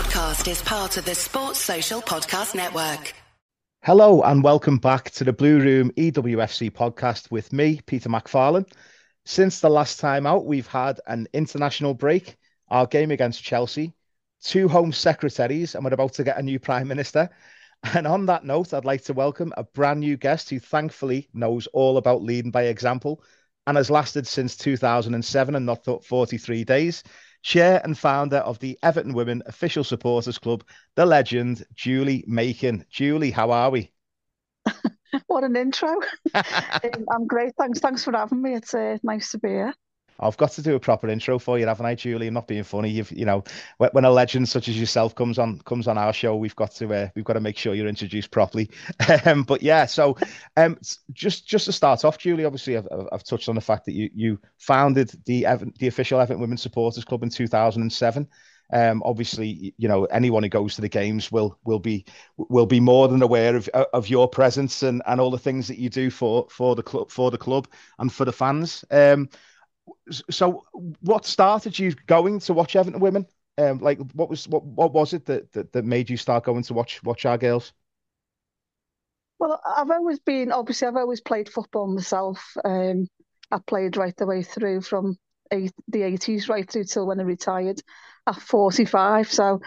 podcast is part of the Sports Social Podcast Network. Hello and welcome back to the Blue Room EWFC podcast with me, Peter McFarlane. Since the last time out, we've had an international break, our game against Chelsea, two home secretaries, and we're about to get a new prime minister. And on that note, I'd like to welcome a brand new guest who thankfully knows all about leading by example and has lasted since 2007 and not 43 days chair and founder of the Everton Women Official Supporters Club, the legend Julie Makin. Julie, how are we? what an intro. Um, I'm great. Thanks. Thanks for having me. It's uh, nice to be here. I've got to do a proper intro for you, haven't I, Julie? I'm not being funny. You've, you know, when a legend such as yourself comes on comes on our show, we've got to uh, we've got to make sure you're introduced properly. um, but yeah, so um, just just to start off, Julie, obviously I've, I've touched on the fact that you you founded the Evan, the official Everton Women's Supporters Club in 2007. Um, obviously, you know anyone who goes to the games will will be will be more than aware of of your presence and, and all the things that you do for for the club for the club and for the fans. Um, so what started you going to watch Everton women? Um, like what was what what was it that, that that made you start going to watch watch our girls? Well, I've always been obviously I've always played football myself. Um, I played right the way through from eight, the eighties right through till when I retired at forty five. So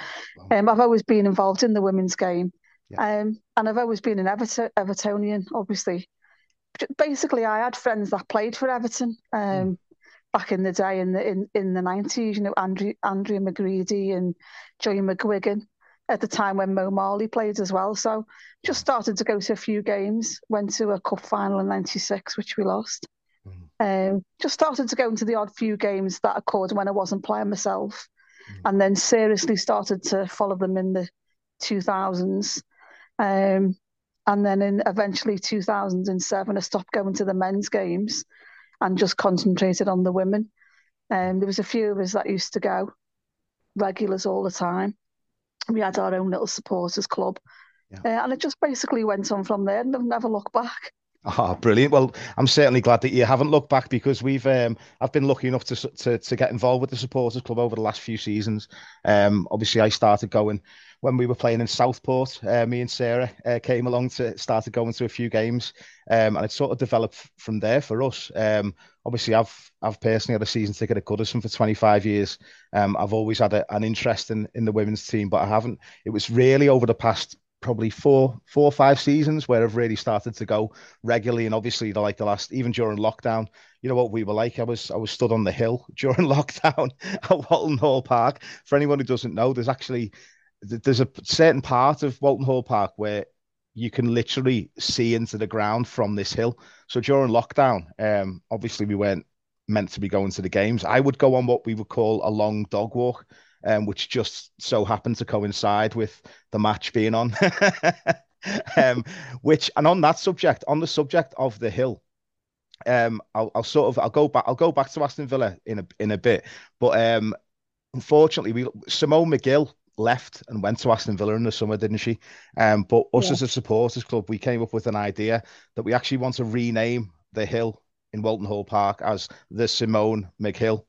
um, I've always been involved in the women's game, yeah. um, and I've always been an Everton, Evertonian. Obviously, basically I had friends that played for Everton. Um, mm back in the day in the in, in the nineties, you know, Andrea Andrea McGreedy and Joey McGuigan at the time when Mo Marley played as well. So just started to go to a few games, went to a cup final in ninety six, which we lost. Mm. Um, just started to go into the odd few games that occurred when I wasn't playing myself. Mm. And then seriously started to follow them in the two thousands. Um, and then in eventually 2007, I stopped going to the men's games and just concentrated on the women. And um, there was a few of us that used to go regulars all the time. We had our own little supporters club, yeah. uh, and it just basically went on from there, and I've never looked back. Oh, brilliant! Well, I'm certainly glad that you haven't looked back because we've um, I've been lucky enough to, to to get involved with the supporters club over the last few seasons. Um, obviously, I started going when we were playing in Southport, uh, me and Sarah uh, came along to started going to a few games, um, and it sort of developed from there for us. Um, obviously, I've I've personally had a season ticket at Goodison for 25 years. Um, I've always had a, an interest in in the women's team, but I haven't. It was really over the past probably four four or five seasons where I've really started to go regularly and obviously the like the last even during lockdown you know what we were like I was I was stood on the hill during lockdown at Walton Hall Park for anyone who doesn't know there's actually there's a certain part of Walton Hall Park where you can literally see into the ground from this hill. So during lockdown, um, obviously we weren't meant to be going to the games. I would go on what we would call a long dog walk, um, which just so happened to coincide with the match being on. um, which and on that subject, on the subject of the hill, um, I'll, I'll sort of I'll go back I'll go back to Aston Villa in a in a bit, but um, unfortunately we Simone Magill left and went to Aston Villa in the summer, didn't she? Um, but us yeah. as a supporters club, we came up with an idea that we actually want to rename the hill in Walton Hall Park as the Simone McHill.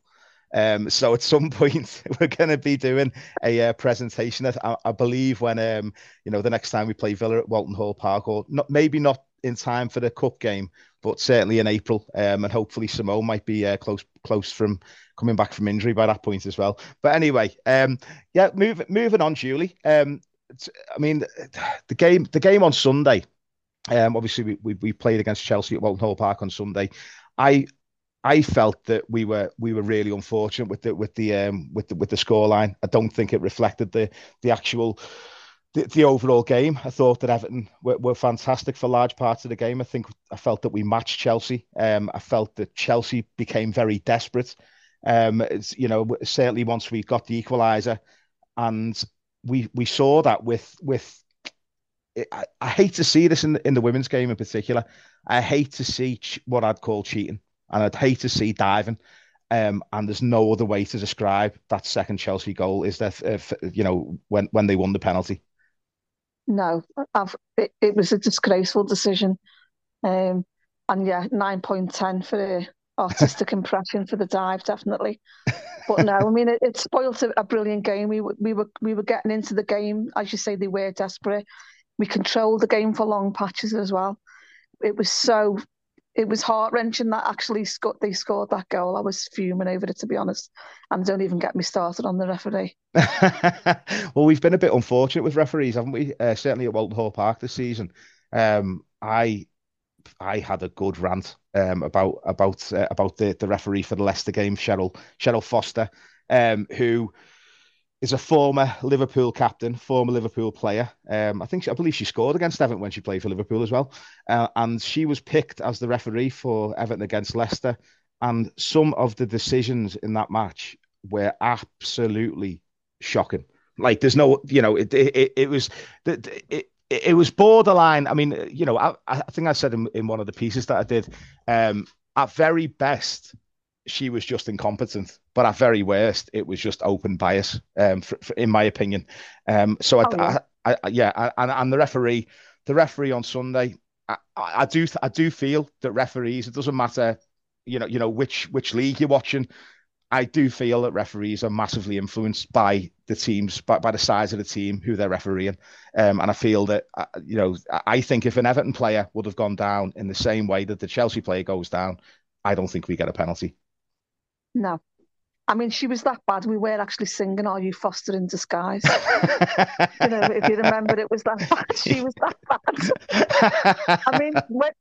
Um, so at some point we're going to be doing a uh, presentation. I, I believe when um, you know the next time we play Villa at Walton Hall Park, or not, maybe not in time for the cup game, but certainly in April. Um, and hopefully Simone might be uh, close close from coming back from injury by that point as well. But anyway, um, yeah, move, moving on, Julie. Um, I mean, the game the game on Sunday. Um, obviously we, we, we played against Chelsea at Walton Hall Park on Sunday. I I felt that we were we were really unfortunate with the with the um with the with the scoreline. I don't think it reflected the the actual the, the overall game. I thought that Everton were, were, fantastic for large parts of the game. I think I felt that we matched Chelsea. Um, I felt that Chelsea became very desperate. Um, you know, certainly once we got the equaliser, and we we saw that with with. I, I hate to see this in the, in the women's game in particular. I hate to see what I'd call cheating, and I'd hate to see diving. Um, and there's no other way to describe that second Chelsea goal is that uh, you know when when they won the penalty no, I've, it, it was a disgraceful decision. Um, and yeah, 9.10 for the artistic impression for the dive, definitely. but no, I mean it, it spoilt a, a, brilliant game. We we were we were getting into the game, as you say, they were desperate. We controlled the game for long patches as well. It was so it was heart wrenching that actually sco- they scored that goal. I was fuming over it to be honest, and don't even get me started on the referee. well, we've been a bit unfortunate with referees, haven't we? Uh, certainly at Walton Hall Park this season. Um, I I had a good rant um, about about uh, about the, the referee for the Leicester game, Cheryl Cheryl Foster, um, who is a former Liverpool captain, former Liverpool player. Um, I think she, I believe she scored against Everton when she played for Liverpool as well, uh, and she was picked as the referee for Everton against Leicester. And some of the decisions in that match were absolutely shocking. Like there's no, you know, it it, it was it, it it was borderline. I mean, you know, I, I think I said in, in one of the pieces that I did, um, at very best, she was just incompetent, but at very worst, it was just open bias, um, for, for, in my opinion. Um, so I, oh, yeah, I, I, yeah and, and the referee, the referee on Sunday, I, I do, I do feel that referees, it doesn't matter, you know, you know which which league you're watching. I do feel that referees are massively influenced by the teams, by, by the size of the team who they're refereeing. Um, and I feel that, uh, you know, I think if an Everton player would have gone down in the same way that the Chelsea player goes down, I don't think we get a penalty. No, I mean, she was that bad. We were actually singing "Are You Foster in Disguise?" you know, if you remember, it was that bad. She was that bad. I mean,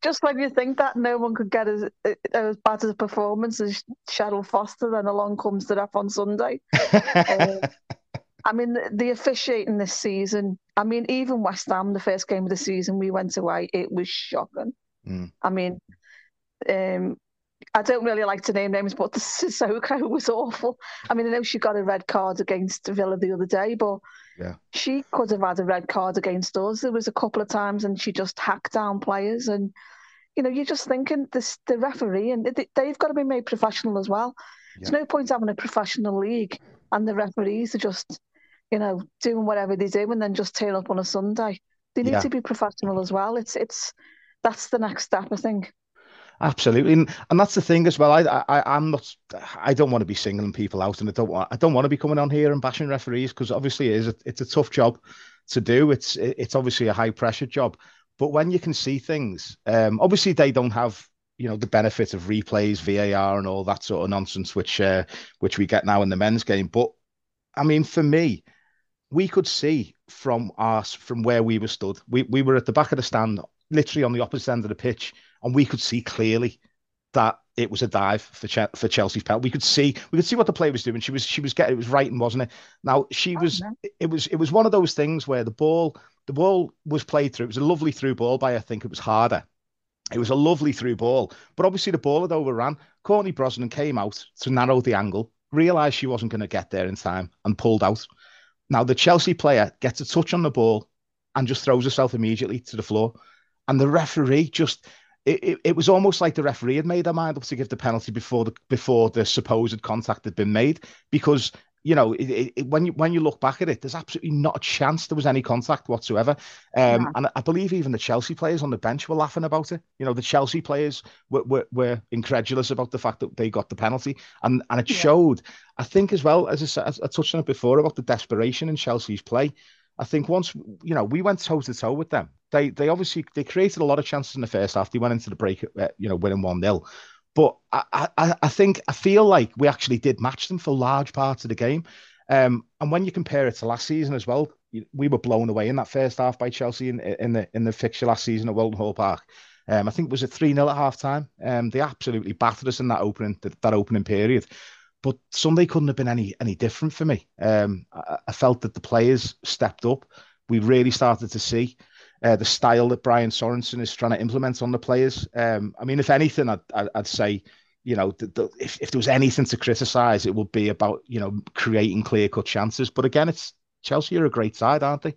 just when you think that no one could get as as bad as a performance as Cheryl Foster, then along comes the ref on Sunday. uh, I mean, the, the officiating this season. I mean, even West Ham, the first game of the season, we went away. It was shocking. Mm. I mean, um, I don't really like to name names, but the Cissoko was awful. I mean, I know she got a red card against Villa the other day, but yeah, she could have had a red card against us. There was a couple of times, and she just hacked down players. And you know, you're just thinking this the referee, and they've got to be made professional as well. Yeah. There's no point having a professional league, and the referees are just, you know, doing whatever they do, and then just turn up on a Sunday. They need yeah. to be professional as well. It's it's that's the next step, I think. Absolutely, and, and that's the thing as well. I, I I'm not. I don't want to be singling people out, and I don't want. I don't want to be coming on here and bashing referees because obviously it is. A, it's a tough job to do. It's it's obviously a high pressure job, but when you can see things, um, obviously they don't have you know the benefit of replays, VAR, and all that sort of nonsense, which uh, which we get now in the men's game. But I mean, for me, we could see from us from where we were stood. We we were at the back of the stand, literally on the opposite end of the pitch and we could see clearly that it was a dive for for Chelsea's penalty. We could see we could see what the player was doing. She was she was getting it was right and wasn't it? Now she was it was it was one of those things where the ball the ball was played through. It was a lovely through ball by I think it was Harder. It was a lovely through ball, but obviously the ball had overran. Courtney Brosnan came out to narrow the angle, realised she wasn't going to get there in time, and pulled out. Now the Chelsea player gets a touch on the ball and just throws herself immediately to the floor, and the referee just it, it, it, was almost like the referee had made their mind up to give the penalty before the before the supposed contact had been made because you know it, when you when you look back at it there's absolutely not a chance there was any contact whatsoever um, yeah. and I believe even the Chelsea players on the bench were laughing about it you know the Chelsea players were, were, were incredulous about the fact that they got the penalty and and it yeah. showed I think as well as I, I touched on it before about the desperation in Chelsea's play I think once you know we went toe to toe with them they they obviously they created a lot of chances in the first half. They went into the break, uh, you know, winning one 0 But I, I I think I feel like we actually did match them for large parts of the game. Um, and when you compare it to last season as well, we were blown away in that first half by Chelsea in, in the in the fixture last season at Walton Hall Park. Um, I think it was a 3 0 at half time. Um, they absolutely battered us in that opening that, that opening period. But Sunday couldn't have been any any different for me. Um, I, I, felt that the players stepped up. We really started to see uh, the style that Brian Sorensen is trying to implement on the players. Um, I mean, if anything, I'd, I'd say, you know, the, the, if, if there was anything to criticise, it would be about, you know, creating clear cut chances. But again, it's Chelsea are a great side, aren't they?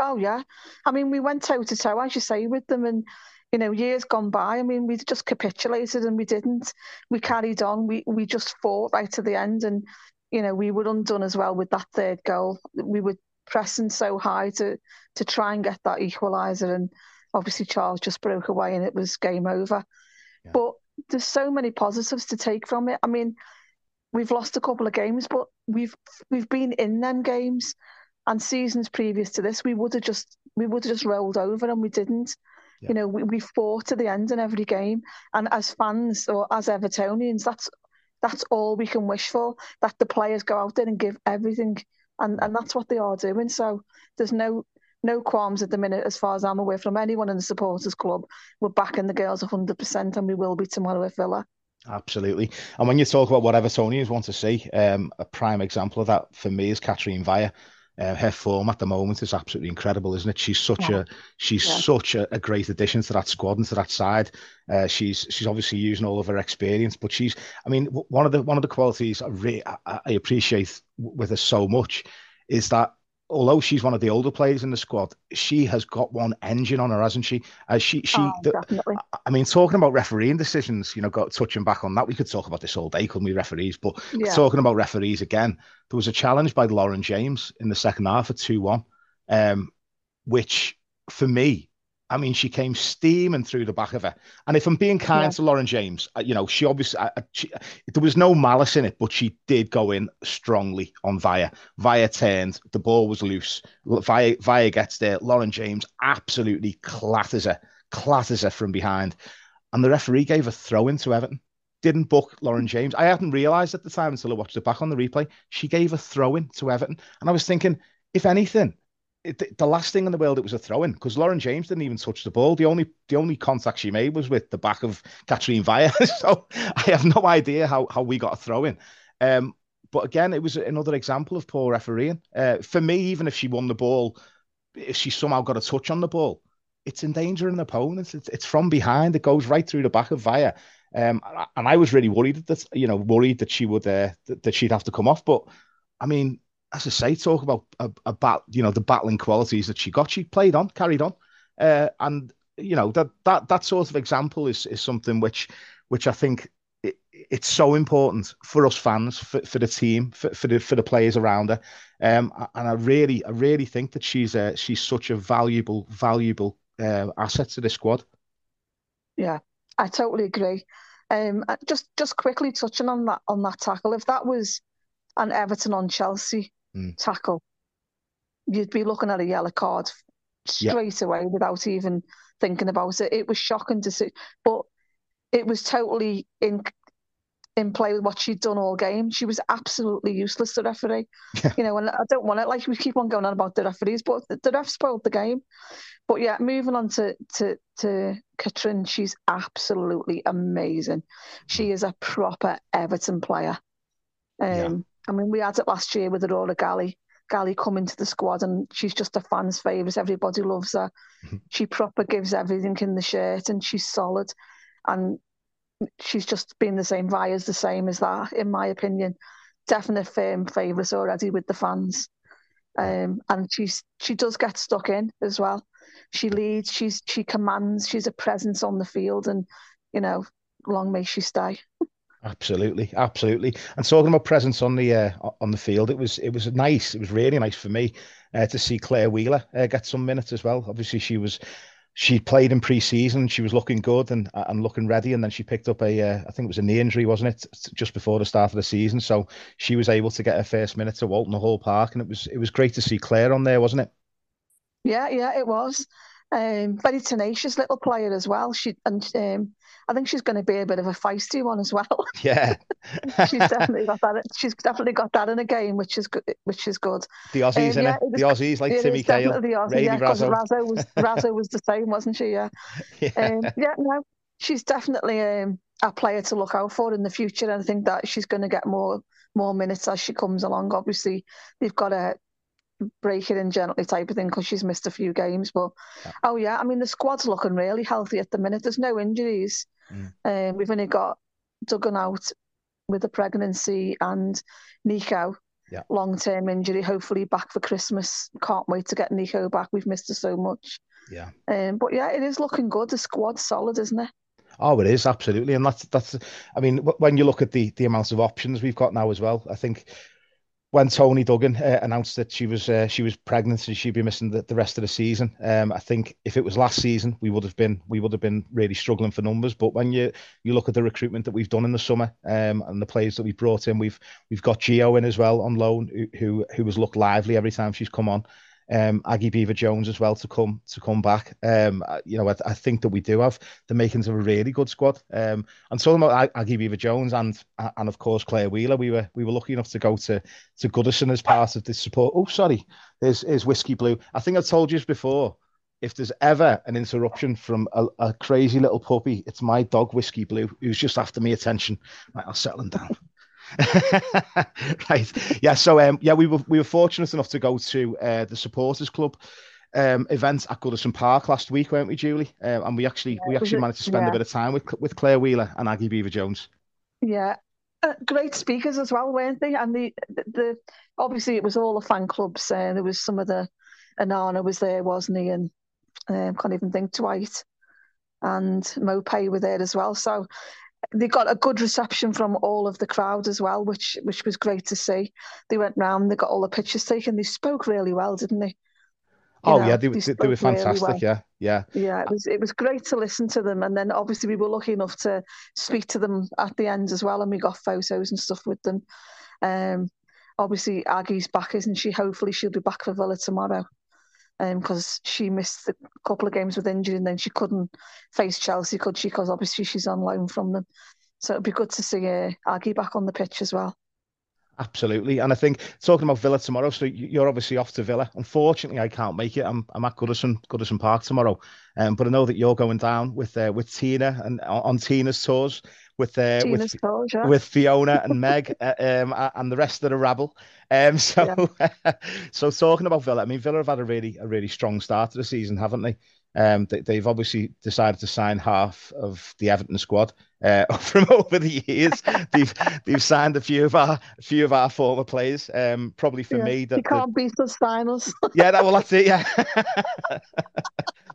Oh, yeah. I mean, we went toe to toe, as you say, with them. And, you know, years gone by, I mean, we just capitulated and we didn't. We carried on. We, we just fought right to the end. And, you know, we were undone as well with that third goal. We were pressing so high to to try and get that equaliser. And obviously, Charles just broke away and it was game over. Yeah. But there's so many positives to take from it. I mean, we've lost a couple of games, but we've we've been in them games, and seasons previous to this, we would have just we would have just rolled over, and we didn't. Yeah. You know, we, we fought to the end in every game, and as fans or as Evertonians, that's that's all we can wish for. That the players go out there and give everything, and and that's what they are doing. So there's no no qualms at the minute, as far as I'm aware, from anyone in the supporters club. We're backing the girls 100%, and we will be tomorrow at Villa. Absolutely. And when you talk about what Evertonians want to see, um, a prime example of that for me is Katrine Veje. Uh, her form at the moment is absolutely incredible, isn't it? She's such yeah. a she's yeah. such a, a, great addition to that squad and to that side. Uh, she's she's obviously using all of her experience, but she's I mean one of the one of the qualities I, re- I, I appreciate with her so much is that although she's one of the older players in the squad, she has got one engine on her, hasn't she? As she, she, oh, the, I mean, talking about refereeing decisions, you know, got touching back on that, we could talk about this all day, couldn't we, referees? But yeah. talking about referees again, there was a challenge by Lauren James in the second half at two one, um, which for me I mean, she came steaming through the back of her. And if I'm being kind yeah. to Lauren James, uh, you know, she obviously, uh, uh, she, there was no malice in it, but she did go in strongly on Veje. Veje turned, the ball was loose. Veje, Veje gets there. Lauren James absolutely clatters her, clatters her from behind. And the referee gave a throw into Everton. Didn't book Lauren James. I hadn't realised at the time until I watched it back on the replay. She gave a throw in to Everton. And I was thinking, if anything, it, the last thing in the world it was a throw in because Lauren James didn't even touch the ball. The only the only contact she made was with the back of Katrine Veje. so I have no idea how how we got a throw in. Um, but again, it was another example of poor refereeing. Uh, for me, even if she won the ball, if she somehow got a touch on the ball, it's endangering an opponent. It's, it's from behind. It goes right through the back of Veje. Um, and I was really worried that you know worried that she would uh, that, that she'd have to come off. But I mean, as I say, talk about about you know the battling qualities that she got. She played on, carried on, uh, and you know that that that sort of example is is something which which I think it, it's so important for us fans, for, for the team, for, for the for the players around her. Um, and I really I really think that she's uh, she's such a valuable valuable uh, asset to the squad. Yeah, I totally agree. Um, just just quickly touching on that on that tackle, if that was an Everton on Chelsea mm. tackle, you'd be looking at a yellow card straight away without even thinking about it. It was shocking to see, but it was totally in in play with what she'd done all game. She was absolutely useless the referee. you know, and I don't want it. Like we keep on going on about the referees, but the, the ref spoiled the game. But yeah, moving on to to to Katrine, she's absolutely amazing. She mm. is a proper Everton player. Um, yeah. I mean, we had it last year with Aurora Galli. Galli coming to the squad and she's just a fan's favourite. Everybody loves her. Mm-hmm. She proper gives everything in the shirt and she's solid. And she's just been the same. Veje's the same as that, in my opinion. Definite firm favourite already with the fans. Um, and she's she does get stuck in as well. She leads, she's she commands, she's a presence on the field, and you know, long may she stay. Absolutely, absolutely. And talking about presence on the uh, on the field, it was it was nice. It was really nice for me uh, to see Clare Wheeler uh, get some minutes as well. Obviously, she was she played in pre-season. She was looking good and and looking ready, and then she picked up a uh, I think it was a knee injury, wasn't it, just before the start of the season? So she was able to get her first minutes at Walton Hall Park, and it was it was great to see Clare on there, wasn't it? Yeah, yeah, it was. Um, very tenacious little player as well. She and um, I think she's going to be a bit of a feisty one as well. Yeah, she's definitely got that. She's definitely got that in a game, which is good. Which is good. The Aussies, um, yeah, it? the Aussies like Timmy Cahill, the Aussie, yeah, Raso. Raso was Raso was the same, wasn't she? Yeah, yeah. Um, yeah no, she's definitely um, a player to look out for in the future, and I think that she's going to get more more minutes as she comes along. Obviously, they've got a break it in gently type of thing because she's missed a few games. But yeah. oh yeah, I mean the squad's looking really healthy at the minute. There's no injuries. Mm. Um, we've only got Duggan out with the pregnancy and Nico. Yeah. Long term injury, hopefully back for Christmas. Can't wait to get Nico back. We've missed her so much. Yeah. Um, but yeah, it is looking good. The squad's solid, isn't it? Oh, it is absolutely, and that's that's. I mean, when you look at the the amount of options we've got now as well, I think when Toni Duggan uh, announced that she was uh, she was pregnant and she'd be missing the, the rest of the season, um, I think if it was last season, we would have been we would have been really struggling for numbers. But when you you look at the recruitment that we've done in the summer um, and the players that we've brought in, we've we've got Gio in as well on loan, who who, who has looked lively every time she's come on um, Aggie Beever-Jones as well to come to come back. Um, you know, I, I, think that we do have the makings of a really good squad. Um, and talking about Aggie Beever-Jones and and of course Clare Wheeler, we were we were lucky enough to go to to Goodison as part of this support. Oh, sorry, there's is whiskey blue. I think I've told you before. If there's ever an interruption from a, a crazy little puppy, it's my dog Whiskey Blue who's just after me attention. Right, I'll settle him down. right. Yeah. So um, yeah, we were we were fortunate enough to go to uh, the supporters club um, event at Goodison Park last week, weren't we, Julie? Um, and we actually yeah, we actually managed to spend yeah. a bit of time with with Clare Wheeler and Aggie Beever-Jones. Yeah. Uh, great speakers as well, weren't they? And the, the, the obviously it was all the fan clubs. Uh, there was some of the Onana was there, wasn't he? And um, can't even think Dwight and Maupay were there as well. So they got a good reception from all of the crowd as well, which which was great to see. They went round, they got all the pictures taken. They spoke really well, didn't they? You oh know, yeah, they, they, they were fantastic. Really well. Yeah, yeah, yeah. It was it was great to listen to them, and then obviously we were lucky enough to speak to them at the end as well, and we got photos and stuff with them. Um, obviously Aggie's back, isn't she? Hopefully she'll be back for Villa tomorrow because um, she missed a couple of games with injury and then she couldn't face Chelsea, could she? Because obviously she's on loan from them. So it'd be good to see uh, Aggie back on the pitch as well. Absolutely, and I think talking about Villa tomorrow. So you're obviously off to Villa. Unfortunately, I can't make it. I'm, I'm at Goodison Goodison Park tomorrow, um, but I know that you're going down with uh, with Tina and on Tina's tours with uh, with, tours, yeah. with Fiona and Meg uh, um, and the rest of the rabble. Um, so yeah. so talking about Villa, I mean Villa have had a really a really strong start to the season, haven't they? Um, they, have obviously decided to sign half of the Everton squad uh, from over the years. they've they've signed a few of our a few of our former players. Um, probably for yeah, me, that you can't the, beat us finals. yeah, that well, that's it. Yeah,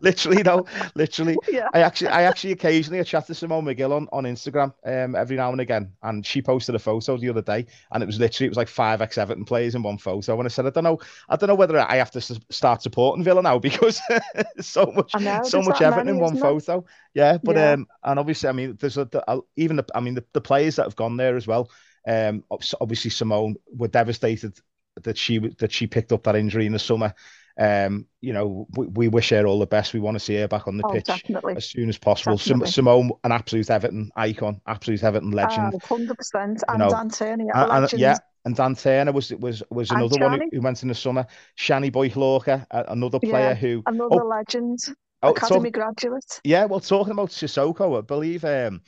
literally, no, literally. Yeah. I actually, I actually occasionally I chat to Simone Magill on, on Instagram um, every now and again, and she posted a photo the other day, and it was literally it was like five ex Everton players in one photo, and I said, I don't know, I don't know whether I have to start supporting Villa now because so much, know, so much Everton many, in one photo. Yeah, but yeah. um, and obviously, I mean, there's a the, even the, I mean, the, the players that have gone there as well. Um, obviously Simone were devastated that she that she picked up that injury in the summer. Um, you know, we, we, wish her all the best. We want to see her back on the oh, pitch definitely. as soon as possible. Sim- Simone, an absolute Everton icon, absolute Everton legend. Ah, hundred uh, percent. And you know, Dan Turner, and, and, yeah, and Dan Turner was was was another one who, who, went in the summer. Shani Boy another player yeah, who another oh, legend. Oh, Academy talk, graduate. Yeah, well, talking about Cissoko, I believe um,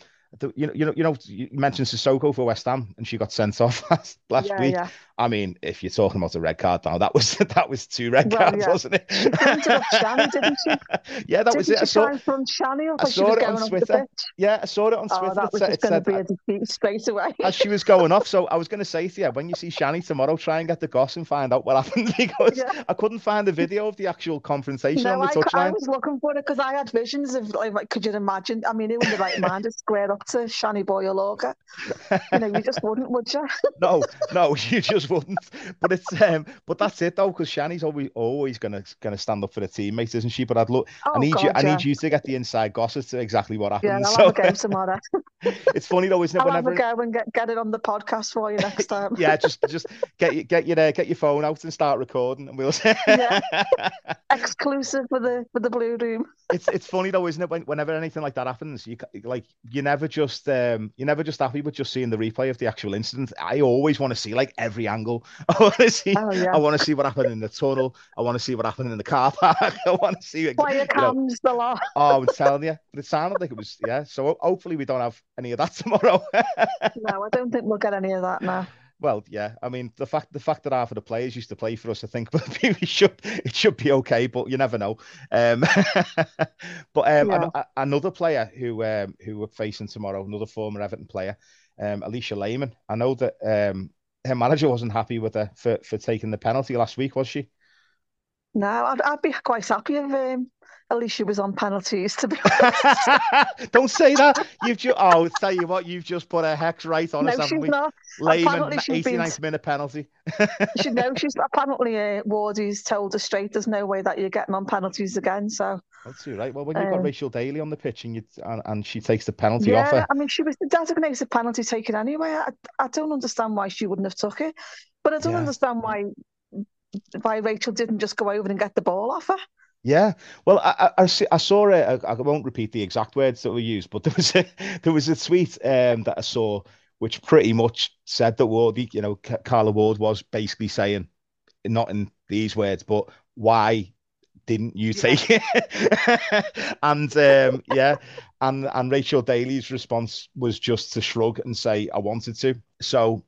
you know, you know, you know, you mentioned Cissoko for West Ham, and she got sent off last, last yeah, week. Yeah. I mean, if you're talking about a red card now, that was that was two red well, cards, yeah. wasn't it? Shani, didn't she? Yeah, that didn't was it. I saw, from Shani, I saw it on Twitter. Yeah, I saw it on oh, Twitter. Oh, that was it, going to be a defeat straight away. as she was going off, so I was going to say to you, when you see Shani tomorrow, try and get the goss and find out what happened because yeah. I couldn't find the video of the actual confrontation no, on the touchline. I, I was looking for it because I had visions of like, could you imagine? I mean, it the right mind to square up to Shani Boye-Hlorkah? You know, you just wouldn't, would you? no, no, you just wouldn't but it's um, but that's it though, because Shani's always always gonna gonna stand up for the teammates, isn't she? But I'd look, oh, I need God, you, yeah. I need you to get the inside gossip to exactly what happened. Yeah, I'll so, have a go tomorrow. it's funny though, isn't it? I'll whenever have a go and get, get it on the podcast for you next time. yeah, just just get you get your uh, get your phone out and start recording, and we'll. yeah. Exclusive for the for the blue room. it's it's funny though, isn't it? When, whenever anything like that happens, you like you never just um you're never just happy with just seeing the replay of the actual incident. I always want to see like every angle. I want to see. Oh, yeah. I want to see what happened in the tunnel. I want to see what happened in the car park. I want to see. Player cams know, the lot. oh, I'm telling you, but it sounded like it was yeah. So hopefully we don't have any of that tomorrow. no, I don't think we'll get any of that now. Well, yeah. I mean, the fact the fact that half of the players used to play for us, I think we should it should be okay, but you never know. Um, but um, yeah. an, another player who um, who we're facing tomorrow, another former Everton player, um, Alisha Lehmann. I know that um, her manager wasn't happy with her for, for taking the penalty last week, was she? No, I'd, I'd be quite happy if um, Alisha was on penalties, to be honest. Don't say that. You've just, oh, tell you what, you've just put a hex right on no, us, haven't she's we? not. Lehmann, Apparently she's been- 89th minute penalty. She no, she's apparently uh, Wardy's told her straight. There's no way that you're getting on penalties again. So That's right. Well, when you've got Um, Rachel Daly on the pitch and you and, and she takes the penalty yeah, off her, I mean, she was the designated penalty taken anyway. I, I don't understand why she wouldn't have took it, but I don't Yeah. understand why why Rachel didn't just go over and get the ball off her. Yeah, well, I I, I saw it. I, I won't repeat the exact words that were used, but there was a there was a tweet um, that I saw which pretty much said that Wardy, you know, Carla Ward was basically saying, not in these words, but why didn't you Yeah. take it? and um, yeah, and and Rachel Daly's response was just to shrug and say, I wanted to. So.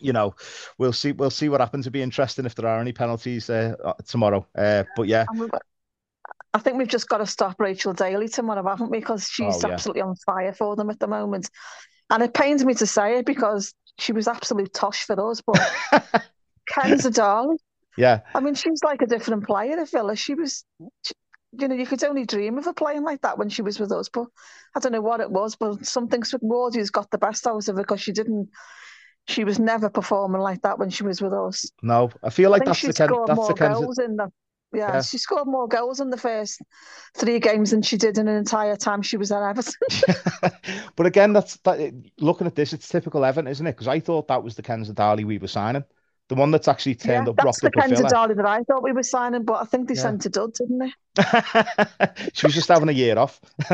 You know, we'll see. We'll see what happens. It'll be interesting if there are any penalties uh, tomorrow. Uh, but yeah, And we've got, I think we've just got to stop Rachel Daly tomorrow, haven't we? Because she's Oh, yeah. absolutely on fire for them at the moment. And it pains me to say it because she was absolute tosh for us. But Kenza Dali. yeah, I mean, she's like a different player at Villa. She was, she- you know, you could only dream of her playing like that when she was with us. But I don't know what it was, but something Wardy's got the best out of her because she didn't. She was never performing like that when she was with us. No, I feel like I that's the Ken, scored that's the Ken. goals in. Yeah, Yeah. she scored more goals in the first three games than she did in an entire time she was at Everton. but again, that's that. Looking at this, it's typical Everton, isn't it? Because I thought that was the Kenza Dali we were signing, the one that's actually yeah, turned up, that's the Kenza filler. Dali that I thought we were signing, but I think they Yeah. sent a dud, didn't they? she was just having a year off.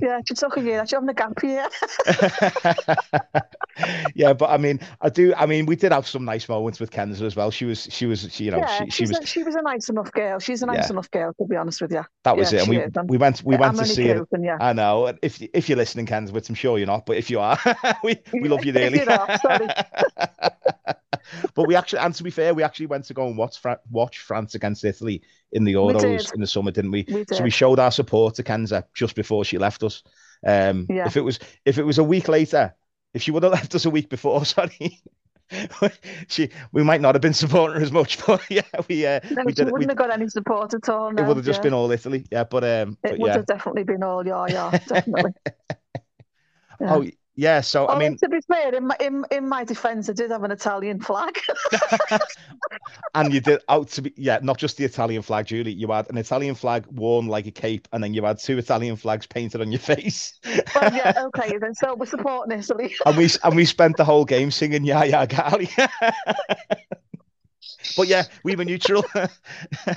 Yeah, she took a year. She having a gap year. yeah, but I mean, I do. I mean, we did have some nice moments with Kenza as well. She was, she was, she, you know, yeah, she, she was. a, she was a nice enough girl. She's a nice Yeah. enough girl, to be honest with you. That was yeah, it. And we is, we went we went I'm to see her. yeah. I know. If if you're listening, Kensworth, I'm sure you're not, but if you are, we we love you dearly. sorry. but we actually, and to be fair, we actually went to go and watch Fra- watch France against Italy in the Euros in the summer, didn't we? We So we showed our support to Kenza just before she left us. Um, Yeah. if it was if it was a week later, if she would have left us a week before, sorry. she we might not have been supporting her as much, but yeah, we uh, No, we she did wouldn't have got any support at all. it would have just yeah. been all Italy, yeah. But um, It but would yeah. have definitely been all yeah, yeah, definitely. Yeah. Oh yeah, so I oh, mean, to be fair, in my in, in my defence, I did have an Italian flag. and you did out to be yeah, not just the Italian flag, Julie. You had an Italian flag worn like a cape, and then you had two Italian flags painted on your face. well, yeah, okay, then so we're supporting Italy. and we and we spent the whole game singing "Yeah, yeah, Galli." But yeah, we were neutral.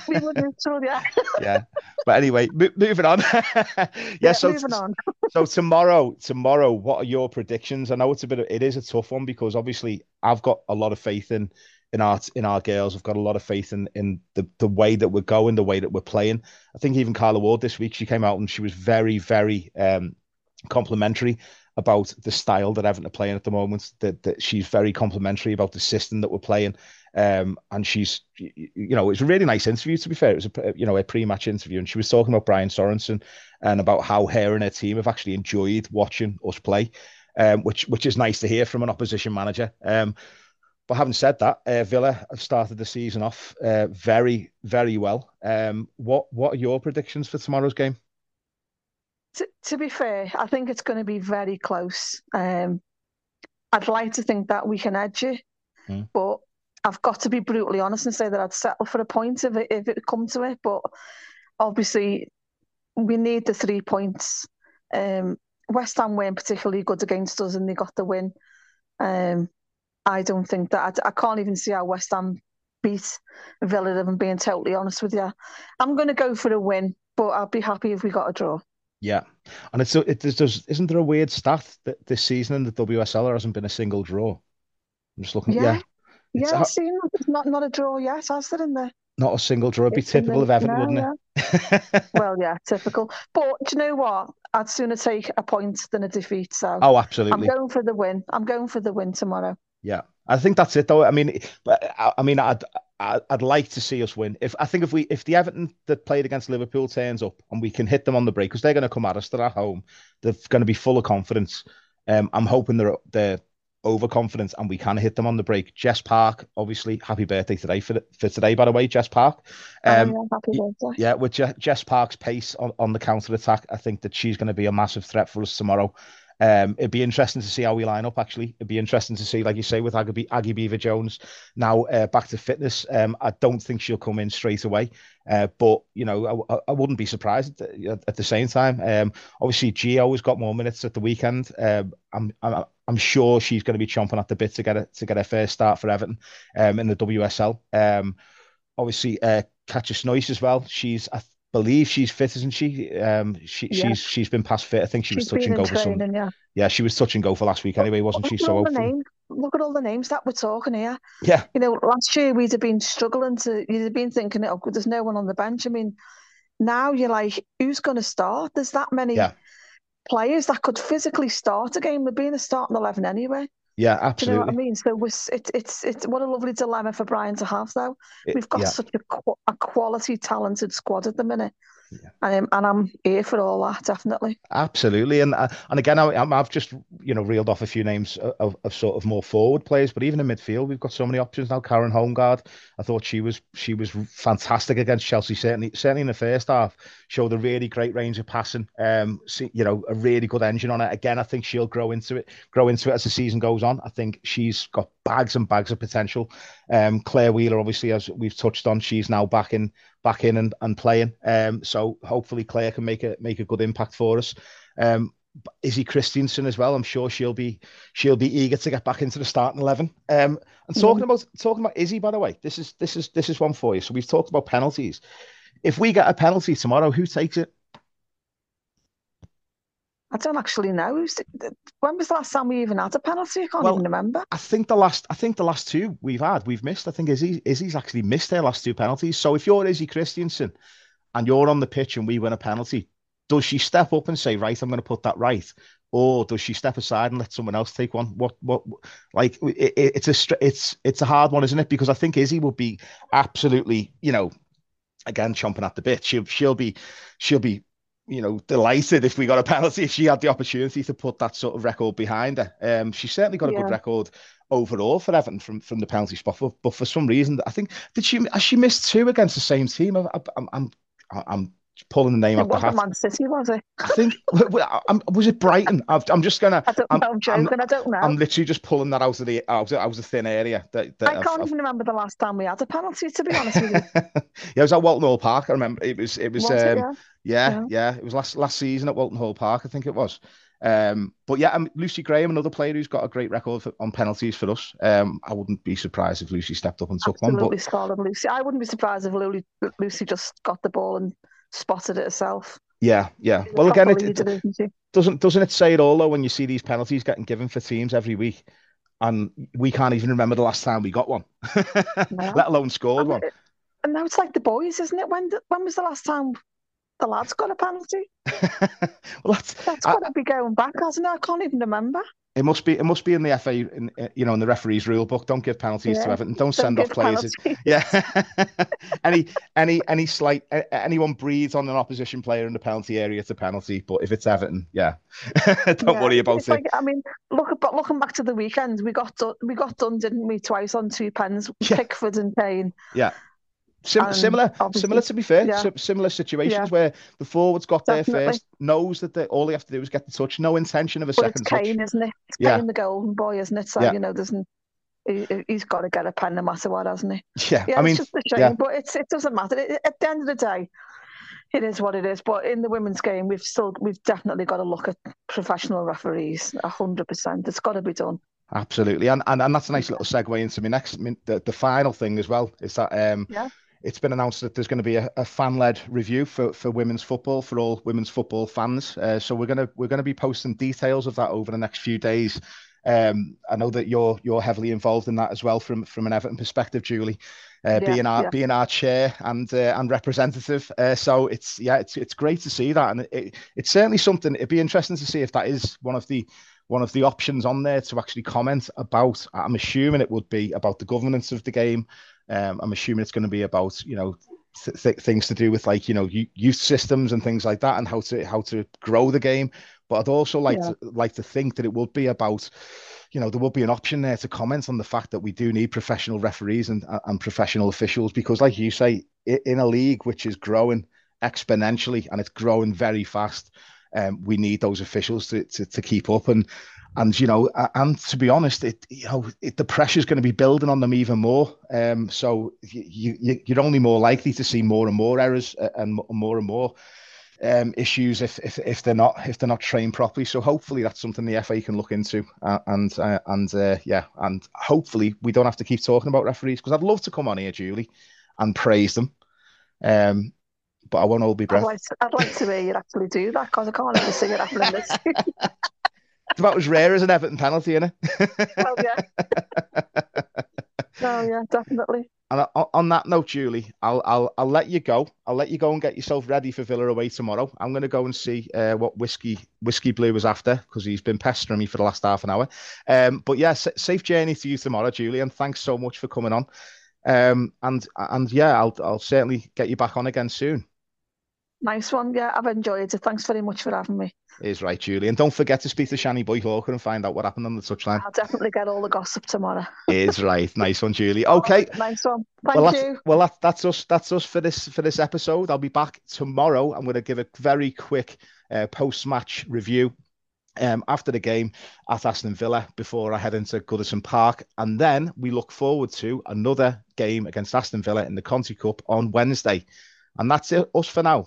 we were neutral, yeah. yeah, but anyway, mo- moving on. yeah, Yeah, so moving on. so tomorrow, tomorrow, what are your predictions? I know it's a bit of it is a tough one because obviously I've got a lot of faith in in our in our girls. I've got a lot of faith in in the the way that we're going, the way that we're playing. I think even Carla Ward this week she came out and she was very very um complimentary about the style that Everton are playing at the moment. That that she's very complimentary about the system that we're playing. Um, and she's, you know, it was a really nice interview. To be fair, it was a, you know, a pre-match interview, and she was talking about Brian Sorensen and about how her and her team have actually enjoyed watching us play, um, which which is nice to hear from an opposition manager. Um, but having said that, uh, Villa have started the season off uh, very very well. Um, what what are your predictions for tomorrow's game? To, to be fair, I think it's going to be very close. Um, I'd like to think that we can edge it, Hmm. but I've got to be brutally honest and say that I'd settle for a point if it if it come to it. But obviously, we need the three points. Um, West Ham weren't particularly good against us, and they got the win. Um, I don't think that I, I can't even see how West Ham beat Villa. If I'm being totally honest with you, I'm going to go for a win, but I'll be happy if we got a draw. Yeah, and it's it, there's, there's isn't there a weird stat that this season in the WSL there hasn't been a single draw? I'm just looking. Yeah. Yeah, Yeah, I've seen not not a draw yet, has there in there? not a single draw. It'd be It's typical the- of Everton, no, wouldn't yeah. it? Well, yeah, typical. But do you know what? I'd sooner take a point than a defeat. So oh, absolutely. I'm going for the win. I'm going for the win tomorrow. Yeah, I think that's it though. I mean, but I, mean, I'd, I'd I'd like to see us win. If I think if we if the Everton that played against Liverpool turns up and we can hit them on the break because they're going to come at us, they're at home, they're going to be full of confidence. Um, I'm hoping they're they're overconfident and we can hit them on the break. Jess Park, obviously, happy birthday today for, for today, by the way, Jess Park. Um, oh, yeah, happy birthday. Yeah, with Je- Jess Park's pace on, on the counter attack, I think that she's going to be a massive threat for us tomorrow. Um, it'd be interesting to see how we line up. Actually, it'd be interesting to see, like you say, with Aggie, Aggie Beever-Jones now uh, back to fitness. Um, I don't think she'll come in straight away, uh, but you know, I, I, wouldn't be surprised at, at the same time. Um, obviously, Gio has got more minutes at the weekend. Um, I'm, I'm, I'm sure she's going to be chomping at the bit to get a, to get her first start for Everton um, in the WSL. Um, obviously, uh, Katja Snoeijs as well. She's I believe she's fit, isn't she? Um, she yeah. she's she's been past fit. I think she she's was touching go for some. Yeah. yeah, she was touching go for last week anyway, wasn't she? So look at all the names that we're talking here. Yeah, you know, last year we'd have been struggling to. You'd have been thinking, oh, there's no one on the bench. I mean, now you're like, who's going to start? There's that many yeah. players that could physically start a game. They're being a starting eleven anyway. Yeah, absolutely. Do you know what I mean? So it's it's it's, it's what a lovely dilemma for Brian to have, though. We've got yeah. such a, a quality, talented squad at the minute. Yeah. And, and I'm here for all that, definitely. Absolutely, and uh, and again, I, have just you know reeled off a few names of, of sort of more forward players, but even in midfield, we've got so many options now. Karen Holmgaard, I thought she was she was fantastic against Chelsea. Certainly, certainly in the first half, showed a really great range of passing. Um, you know, a really good engine on it. Again, I think she'll grow into it, grow into it as the season goes on. I think she's got bags and bags of potential. Um, Clare Wheeler, obviously, as we've touched on, she's now back in back in and, and playing. Um, so hopefully Clare can make a make a good impact for us. Um, Izzy Christiansen as well. I'm sure she'll be she'll be eager to get back into the starting eleven. Um, and talking about talking about Izzy, by the way, this is this is this is one for you. So we've talked about penalties. If we get a penalty tomorrow, who takes it? I don't actually know. When was the last time we even had a penalty? I can't well, even remember. I think the last, I think the last two we've had, we've missed. I think Izzy, Izzy's actually missed their last two penalties. So if you're Izzy Christiansen and you're on the pitch and we win a penalty, does she step up and say, "Right, I'm going to put that right," or does she step aside and let someone else take one? What, what, like it, it's a, it's, it's a hard one, isn't it? Because I think Izzy will be absolutely, you know, again chomping at the bit. She'll, she'll be, she'll be you know, delighted if we got a penalty. If she had the opportunity to put that sort of record behind her. Um, she certainly got a yeah. good record overall for Everton from, from the penalty spot. But, but for some reason, I think did she has she missed two against the same team? I, am I'm I'm pulling the name it off the hat. Man City, was it? I think was it Brighton? i am just gonna. I don't I'm, know. I'm joking. I'm, I do not know. I'm literally just pulling that out of the out of, out of the thin area. That, that I can't I've, even remember the last time we had a penalty. To be honest with you. yeah, it was at Walton Hall Park. I remember it was. It was. was um, it, yeah? Yeah, yeah, yeah, It was last last season at Walton Hall Park, I think it was. Um, but yeah, um, Lucy Graham, another player who's got a great record for, on penalties for us. Um, I wouldn't be surprised if Lucy stepped up and took Absolutely one. Absolutely solid, Lucy. I wouldn't be surprised if Lucy just got the ball and spotted it herself. Yeah, yeah. Well, again, it, it doesn't doesn't it say it all though when you see these penalties getting given for teams every week, and we can't even remember the last time we got one, no. let alone scored and one. and now it's like the boys, isn't it? When when was the last time the lad's got a penalty? well, that's that's got to be going back, hasn't it? I can't even remember. It must be. It must be in the FA, in, eh, you know, in the referees' rule book. Don't give penalties yeah. to Everton. Don't, don't send off players. Yeah. any, any, any slight, eh, eh, anyone breathes on an opposition player in the penalty area, it's a penalty. But if it's Everton, yeah, don't yeah. worry about it's it. Like, I mean, look, but looking back to the weekend, we got done, we got done, didn't we? Twice on two pens, yeah. Pickford and Kane. Yeah. Sim- um, similar, similar to be fair, yeah. similar situations yeah. where the forwards got Definitely. there first, knows that they, all they have to do is get the touch, no intention of a but second it's Kane, touch. isn't it? It's yeah. Kane, the golden boy, isn't it? So yeah. you know, there's he, has got to get a pen no matter what, hasn't he? Yeah, yeah I mean, it's just a shame, but it's it doesn't matter. It, at the end of the day, it is what it is. But in the women's game, we've still we've definitely got to look at professional referees. hundred percent, it's got to be done. Absolutely, and, and and that's a nice little segue into my next the, the final thing as well is that um yeah it's been announced that there's going to be a, a fan-led review for, for women's football for all women's football fans. Uh, so we're gonna we're gonna be posting details of that over the next few days. Um, I know that you're you're heavily involved in that as well from from an Everton perspective, Julie, uh, yeah, being our yeah. being our chair and uh, and representative. Uh, so it's yeah, it's it's great to see that, and it, it's certainly something. It'd be interesting to see if that is one of the one of the options on there to actually comment about. I'm assuming it would be about the governance of the game um, I'm assuming it's going to be about you know th- th- things to do with like you know youth systems and things like that, and how to how to grow the game. But I'd also like yeah. to like to think that it would be about you know, there will be an option there to comment on the fact that we do need professional referees and and professional officials because, like you say, in a league which is growing exponentially and it's growing very fast, um, we need those officials to, to to keep up and and you know and to be honest it you know it, the pressure is going to be building on them even more um so you, you you're only more likely to see more and more errors uh, and more and more um, issues if, if if they're not if they're not trained properly. So hopefully that's something the FA can look into, uh, and uh, and uh, yeah, and hopefully we don't have to keep talking about referees because I'd love to come on here, Julie, and praise them. Um, but I won't hold my breath. I'd like to, I'd like to hear you actually do that because I can't ever see it happening this. it's about as rare as an Everton penalty, isn't it? well, yeah. oh yeah, definitely. And on that note, Julie, I'll I'll I'll let you go. I'll let you go and get yourself ready for Villa away tomorrow. I'm going to go and see uh, what whiskey whiskey blue was after because he's been pestering me for the last half an hour. Um, but yeah, safe journey to you tomorrow, Julie, and thanks so much for coming on. Um, and and yeah, I'll I'll certainly get you back on again soon. Nice one. Yeah, I've enjoyed it. Thanks very much for having me. Is right, Julie. And don't forget to speak to Shani Boye-Hlorkah and find out what happened on the touchline. I'll definitely get all the gossip tomorrow. Is right. Nice one, Julie. Okay. Nice one. Thank well, you. well, that, that's us. That's us for this for this episode. I'll be back tomorrow. I'm going to give a very quick uh, post match review um, after the game at Aston Villa before I head into Goodison Park. And then we look forward to another game against Aston Villa in the Conti Cup on Wednesday. And that's it, us for now.